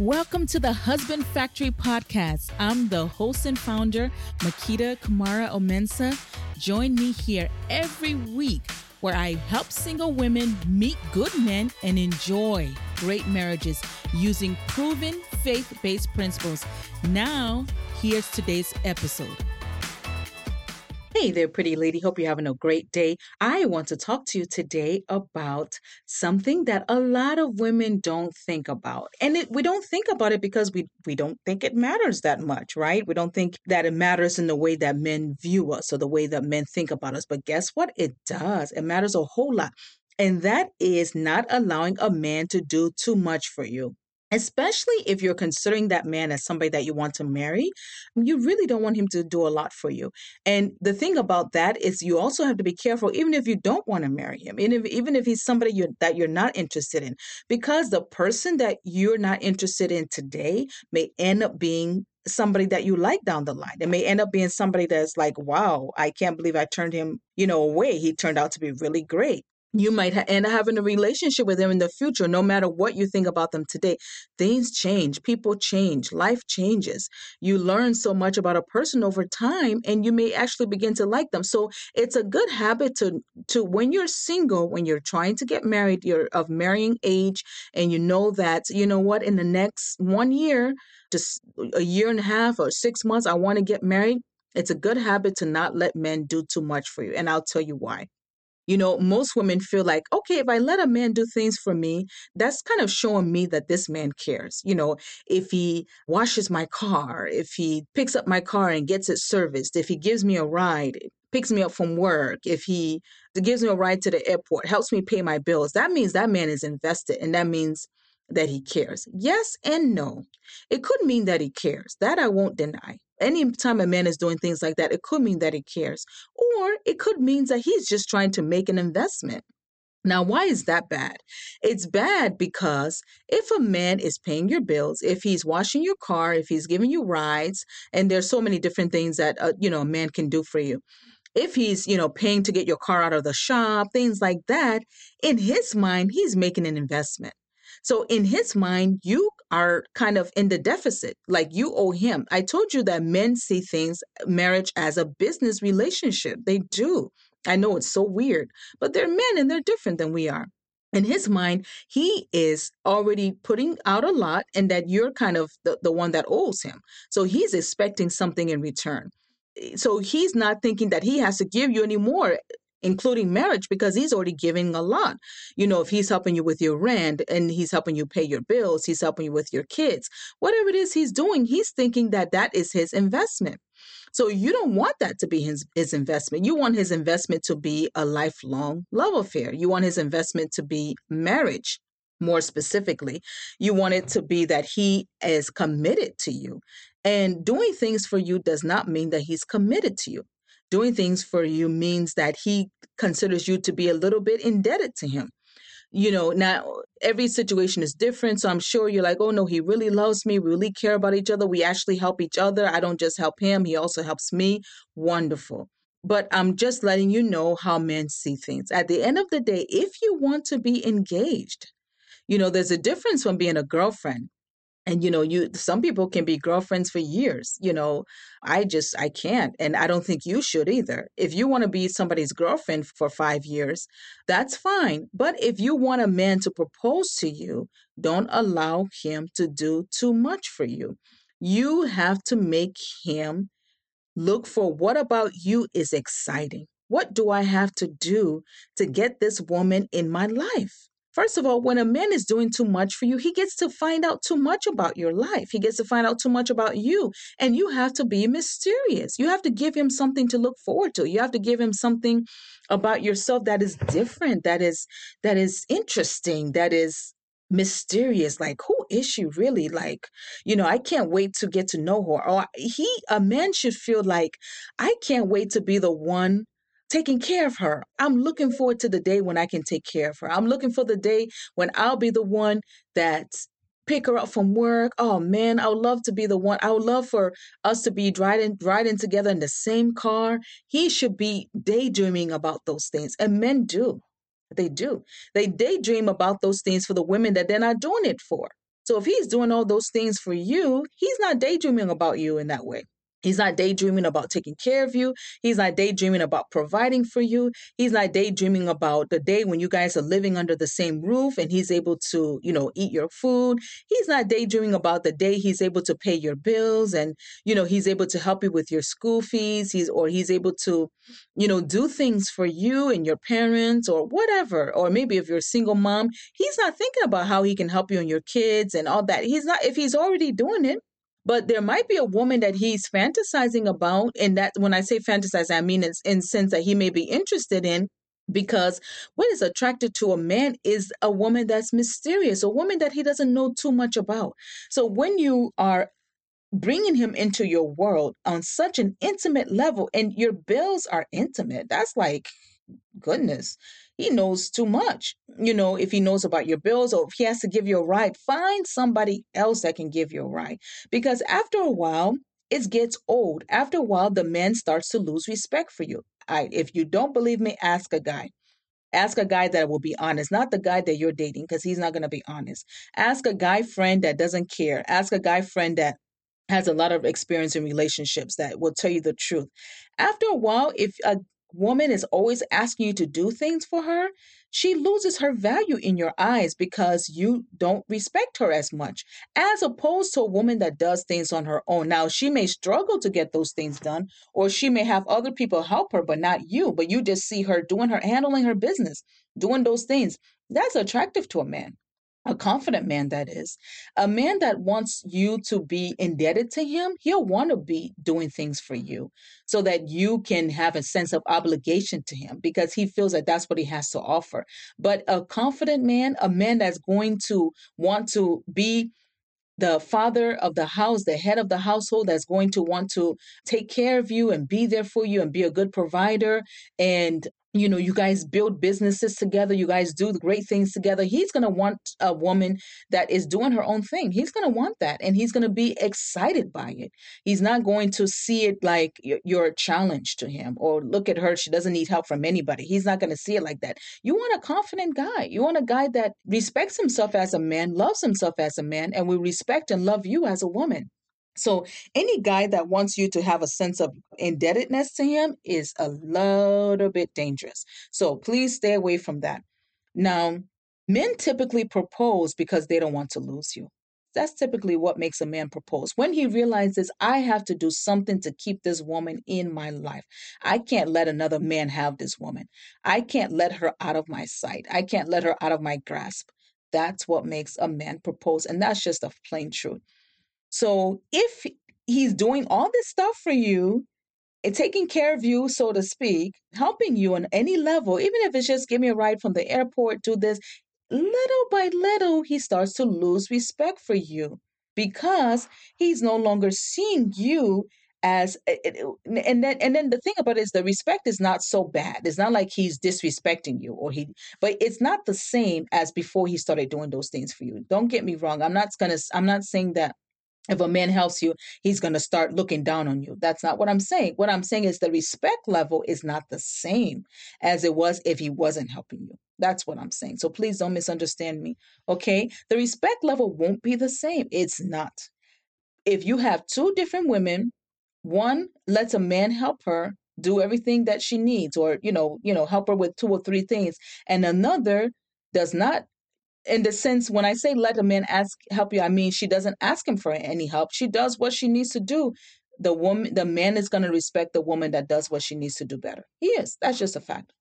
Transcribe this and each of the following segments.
Welcome to the Husband Factory podcast. I'm the host and founder, Makita Kamara Omensa. Join me here every week where I help single women meet good men and enjoy great marriages using proven faith based principles. Now, here's today's episode. Hey there, pretty lady. Hope you're having a great day. I want to talk to you today about something that a lot of women don't think about. And it, we don't think about it because we, we don't think it matters that much, right? We don't think that it matters in the way that men view us or the way that men think about us. But guess what? It does. It matters a whole lot. And that is not allowing a man to do too much for you especially if you're considering that man as somebody that you want to marry, you really don't want him to do a lot for you. And the thing about that is you also have to be careful, even if you don't want to marry him, even if, even if he's somebody you're, that you're not interested in, because the person that you're not interested in today may end up being somebody that you like down the line. It may end up being somebody that's like, wow, I can't believe I turned him, you know, away. He turned out to be really great you might ha- end up having a relationship with them in the future no matter what you think about them today. Things change people change life changes. You learn so much about a person over time and you may actually begin to like them. So it's a good habit to to when you're single when you're trying to get married you're of marrying age and you know that you know what in the next one year just a year and a half or six months i want to get married it's a good habit to not let men do too much for you and i'll tell you why you know, most women feel like, okay, if I let a man do things for me, that's kind of showing me that this man cares. You know, if he washes my car, if he picks up my car and gets it serviced, if he gives me a ride, picks me up from work, if he gives me a ride to the airport, helps me pay my bills, that means that man is invested and that means that he cares. Yes and no. It could mean that he cares. That I won't deny anytime a man is doing things like that, it could mean that he cares, or it could mean that he's just trying to make an investment. Now, why is that bad? It's bad because if a man is paying your bills, if he's washing your car, if he's giving you rides, and there's so many different things that uh, you know a man can do for you. If he's, you know, paying to get your car out of the shop, things like that, in his mind, he's making an investment. So in his mind, you are kind of in the deficit, like you owe him. I told you that men see things, marriage as a business relationship. They do. I know it's so weird, but they're men and they're different than we are. In his mind, he is already putting out a lot and that you're kind of the, the one that owes him. So he's expecting something in return eh, so he's not thinking that he has to give you any more including marriage because he's already giving a lot. You know, if he's helping you with your rent and he's helping you pay your bills, he's helping you with your kids, whatever it is he's doing, he's thinking that that is his investment. So you don't want that to be his, his investment. You want his investment to be a lifelong love affair. You want his investment to be marriage. More specifically, you want it to be that he is committed to you. And doing things for you does not mean that he's committed to you doing things for you means that he considers you to be a little bit indebted to him. You know, now every situation is different. So I'm sure you're like, oh no, he really loves me. We really care about each other. We actually help each other. I don't just help him, he also helps me. Wonderful. But I'm just letting you know how men see things. At the end of the day, if you want to be engaged, you know, there's a difference from being a girlfriend and you know you some people can be girlfriends for years you know i just i can't and i don't think you should either. If you want to be somebody's girlfriend for 5 years that's fine but if you want a man to propose to you don't allow him to do too much for you. You have to make him look for what about you is exciting? What do i have to do to get this woman in my life First of all, when a man is doing too much for you, he gets to find out too much about your life. He gets to find out too much about you. And you have to be mysterious. You have to give him something to look forward to. You have to give him something about yourself that is different, that is that is interesting, that is mysterious like who is she really like you know i can't wait to get to know her or he a man should feel like i can't wait to be the one taking care of her. I'm looking forward to the day when I can take care of her. I'm looking for the day when I'll be the one that pick her up from work. Oh man, I would love to be the one. I would love for us to be riding riding together in the same car. He should be daydreaming about those things. And men do. They do. They daydream about those things for the women that they're not doing it for. So if he's doing all those things for you, he's not daydreaming about you in that way. He's not daydreaming about taking care of you. He's not daydreaming about providing for you. He's not daydreaming about the day when you guys are living under the same roof and he's able to, you know, eat your food. He's not daydreaming about the day he's able to pay your bills and, you know, he's able to help you with your school fees. He's or he's able to, you know, do things for you and your parents or whatever. Or maybe if you're a single mom, he's not thinking about how he can help you and your kids and all that. He's not if he's already doing it but there might be a woman that he's fantasizing about and that when i say fantasize i mean it's in sense that he may be interested in because what is attracted to a man is a woman that's mysterious a woman that he doesn't know too much about. So when you are bringing him into your world on such an intimate level and your bills are intimate that's like goodness he knows too much. You know, if he knows about your bills or if he has to give you a ride, find somebody else that can give you a ride. Because after a while, it gets old. After a while, the man starts to lose respect for you. I, if you don't believe me, ask a guy. Ask a guy that will be honest, not the guy that you're dating, because he's not going to be honest. Ask a guy friend that doesn't care. Ask a guy friend that has a lot of experience in relationships that will tell you the truth. After a while, if a woman is always asking you to do things for her, she loses her value in your eyes because you don't respect her as much, as opposed to a woman that does things on her own. Now, she may struggle to get those things done, or she may have other people help her, but not you. But you just see her doing her, handling her business, doing those things. That's attractive to a man a confident man that is. A man that wants you to be indebted to him he'll want to be doing things for you so that you can have a sense of obligation to him because he feels that that's what he has to offer. But a confident man a man that's going to want to be the father of the house, the head of the household that's going to want to take care of you and be there for you and be a good provider and you know you guys build businesses together you guys do great things together. He's going to want a woman that is doing her own thing. He's going to want that and he's going to be excited by it. He's not going to see it like you're a challenge to him or look at her she doesn't need help from anybody. He's not going to see it like that. You want a confident guy. You want a guy that respects himself as a man loves himself as a man and will respect and love you as a woman so any guy that wants you to have a sense of indebtedness to him is a little bit dangerous. So please stay away from that. Now, men typically propose because they don't want to lose you. That's typically what makes a man propose. When he realizes, I have to do something to keep this woman in my life. I can't let another man have this woman. I can't let her out of my sight. I can't let her out of my grasp. That's what makes a man propose. And that's just a plain truth. So if he's doing all this stuff for you and taking care of you, so to speak, helping you on any level, even if it's just give me a ride from the airport, do this, little by little, he starts to lose respect for you because he's no longer seeing you as eh, eh, eh, and then and then the thing about it is the respect is not so bad. It's not like he's disrespecting you or he but it's not the same as before he started doing those things for you. Don't get me wrong. I'm not gonna i'm not saying that if a man helps you, he's going to start looking down on you. That's not what I'm saying. What I'm saying is the respect level is not the same as it was if he wasn't helping you. That's what I'm saying. So please don't misunderstand me. Okay. The respect level won't be the same. It's not. If you have two different women, one lets a man help her do everything that she needs or you know you know help her with two or three things and another does not in the sense when I say let a man ask help you, I mean she doesn't ask him for any help. She does what she needs to do. The woman, the man is going to respect the woman that does what she needs to do better. He is. That's just a fact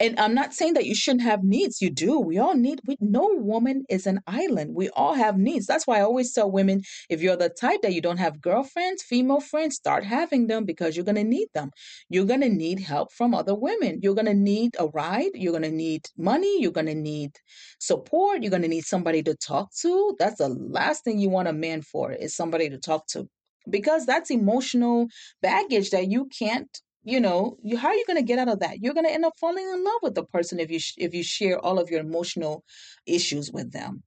and I'm not saying that you shouldn't have needs. You do. We all need. We no woman is an island. We all have needs. That's why I always tell women: if you're the type that you don't have girlfriends, female friends, start having them because you're gonna need them. You're gonna need help from other women. You're gonna need a ride. You're gonna need money. You're gonna need support. You're gonna need somebody to talk to. That's the last thing you want a man for is somebody to talk to because that's emotional baggage that you can't you know you how are you going to get out of that you're going to end up falling in love with the person if you sh- if you share all of your emotional issues with them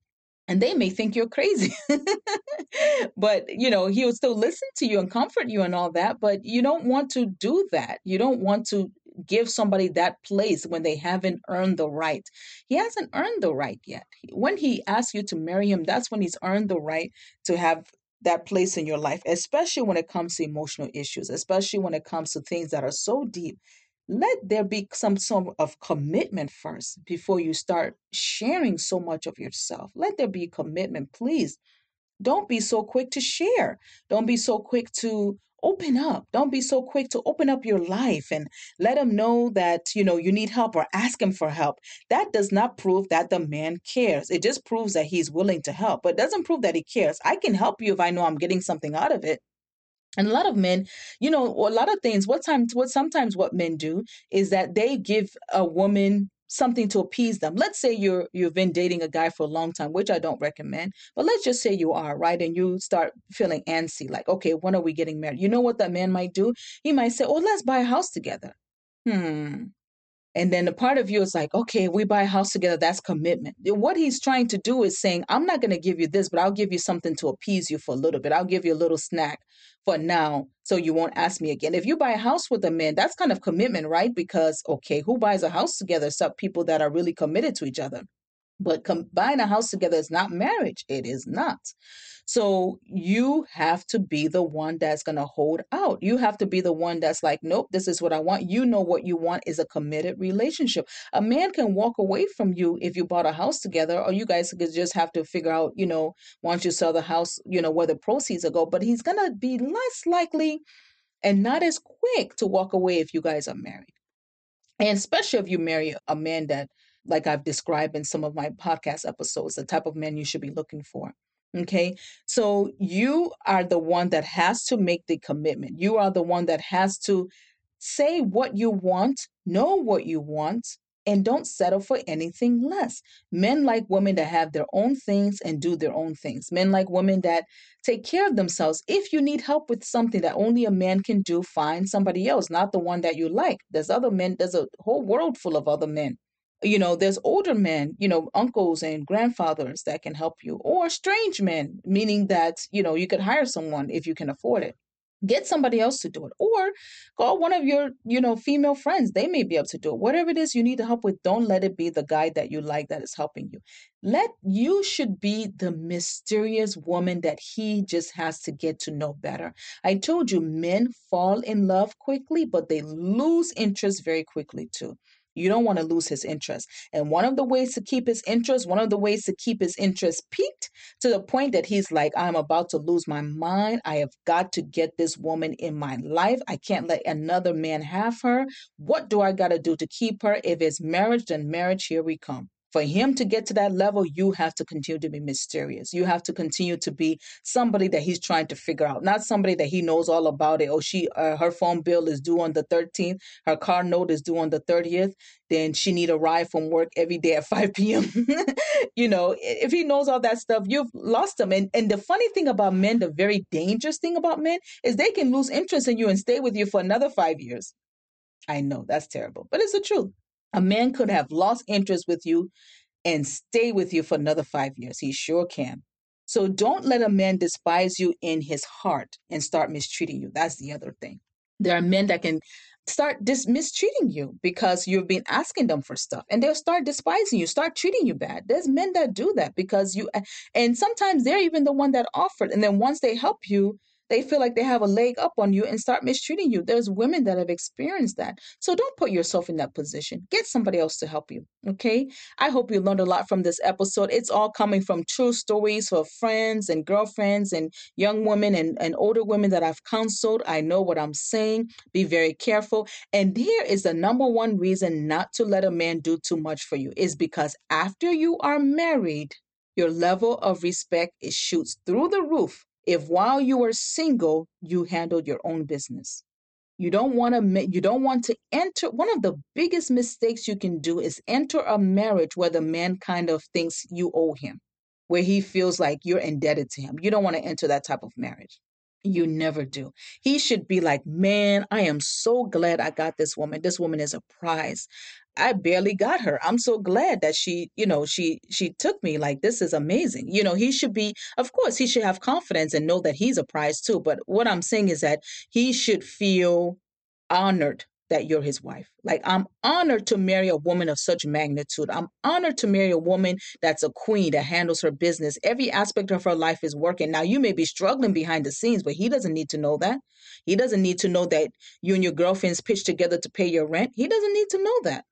and they may think you're crazy but you know he will still listen to you and comfort you and all that but you don't want to do that you don't want to give somebody that place when they haven't earned the right. He hasn't earned the right yet. When he asks you to marry him, that's when he's earned the right to have that place in your life, especially when it comes to emotional issues, especially when it comes to things that are so deep. Let there be some sort of commitment first before you start sharing so much of yourself. Let there be commitment, please. Don't be so quick to share. Don't be so quick to open up. Don't be so quick to open up your life and let him know that, you know, you need help or ask him for help. That does not prove that the man cares. It just proves that he's willing to help, but doesn't prove that he cares. I can help you if I know I'm getting something out of it. And a lot of men, you know, a lot of things, what time what sometimes what men do is that they give a woman something to appease them. Let's say you're you've been dating a guy for a long time, which I don't recommend, but let's just say you are, right? And you start feeling antsy, like, okay, when are we getting married? You know what that man might do? He might say, Oh, let's buy a house together. Hmm. And then the part of you is like, okay, we buy a house together. That's commitment. What he's trying to do is saying, I'm not going to give you this, but I'll give you something to appease you for a little bit. I'll give you a little snack for now so you won't ask me again. If you buy a house with a man, that's kind of commitment, right? Because, okay, who buys a house together except people that are really committed to each other? But combine a house together is not marriage. It is not. So you have to be the one that's going to hold out. You have to be the one that's like, nope, this is what I want. You know what you want is a committed relationship. A man can walk away from you if you bought a house together, or you guys could just have to figure out, you know, once you sell the house, you know, where the proceeds will go. But he's going to be less likely and not as quick to walk away if you guys are married. And especially if you marry a man that, like I've described in some of my podcast episodes, the type of men you should be looking for. Okay. So you are the one that has to make the commitment. You are the one that has to say what you want, know what you want, and don't settle for anything less. Men like women that have their own things and do their own things. Men like women that take care of themselves. If you need help with something that only a man can do, find somebody else, not the one that you like. There's other men, there's a whole world full of other men you know there's older men you know uncles and grandfathers that can help you or strange men meaning that you know you could hire someone if you can afford it. Get somebody else to do it or call one of your you know female friends. They may be able to do it. Whatever it is you need to help with don't let it be the guy that you like that is helping you. Let you should be the mysterious woman that he just has to get to know better. I told you men fall in love quickly but they lose interest very quickly too you don't want to lose his interest. And one of the ways to keep his interest, one of the ways to keep his interest peaked to the point that he's like, I'm about to lose my mind. I have got to get this woman in my life. I can't let another man have her. What do I got to do to keep her? If it's marriage, then marriage, here we come for him to get to that level, you have to continue to be mysterious. You have to continue to be somebody that he's trying to figure out, not somebody that he knows all about it. Oh, she, uh, her phone bill is due on the 13th. Her car note is due on the 30th. Then she need a ride from work every day at 5 p.m. you know, if he knows all that stuff, you've lost him. And and the funny thing about men, the very dangerous thing about men is they can lose interest in you and stay with you for another five years. I know that's terrible, but it's the truth. A man could have lost interest with you and stay with you for another five years. He sure can. So don't let a man despise you in his heart and start mistreating you. That's the other thing. There are men that can start dis- mistreating you because you've been asking them for stuff and they'll start despising you, start treating you bad. There's men that do that because you, and sometimes they're even the one that offered. And then once they help you, they feel like they have a leg up on you and start mistreating you. There's women that have experienced that. So don't put yourself in that position. Get somebody else to help you. Okay. I hope you learned a lot from this episode. It's all coming from true stories for friends and girlfriends and young women and, and older women that I've counseled. I know what I'm saying. Be very careful. And here is the number one reason not to let a man do too much for you is because after you are married, your level of respect it shoots through the roof if while you were single you handled your own business. You don't want to you don't want to enter one of the biggest mistakes you can do is enter a marriage where the man kind of thinks you owe him where he feels like you're indebted to him. You don't want to enter that type of marriage you never do. He should be like, man, I am so glad I got this woman. This woman is a prize. I barely got her. I'm so glad that she, you know, she she took me like this is amazing. You know, he should be of course he should have confidence and know that he's a prize too, but what I'm saying is that he should feel honored that you're his wife. Like, I'm honored to marry a woman of such magnitude. I'm honored to marry a woman that's a queen that handles her business. Every aspect of her life is working. Now, you may be struggling behind the scenes, but he doesn't need to know that. He doesn't need to know that you and your girlfriends pitch together to pay your rent. He doesn't need to know that.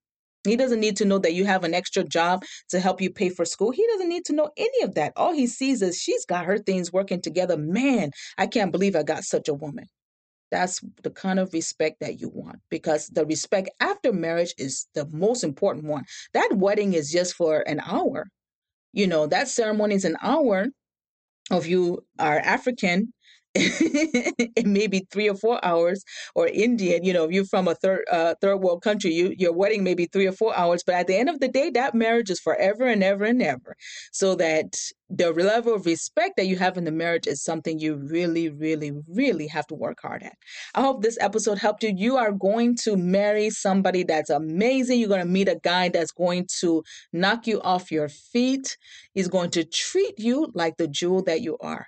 He doesn't need to know that you have an extra job to help you pay for school. He doesn't need to know any of that. All he sees is she's got her things working together. Man, I can't believe I got such a woman. That's the kind of respect that you want because the respect after marriage is the most important one. That wedding is just for an hour. You know, that ceremony is an hour of you are African it may be three or four hours or indian you know if you're from a third uh, third world country you your wedding may be three or four hours but at the end of the day that marriage is forever and ever and ever. So that the level of respect that you have in the marriage is something you really really really have to work hard at. I hope this episode helped you. You are going to marry somebody that's amazing. You're going to meet a guy that's going to knock you off your feet. He's going to treat you like the jewel that you are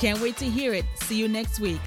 Can't wait to hear it. See you next week.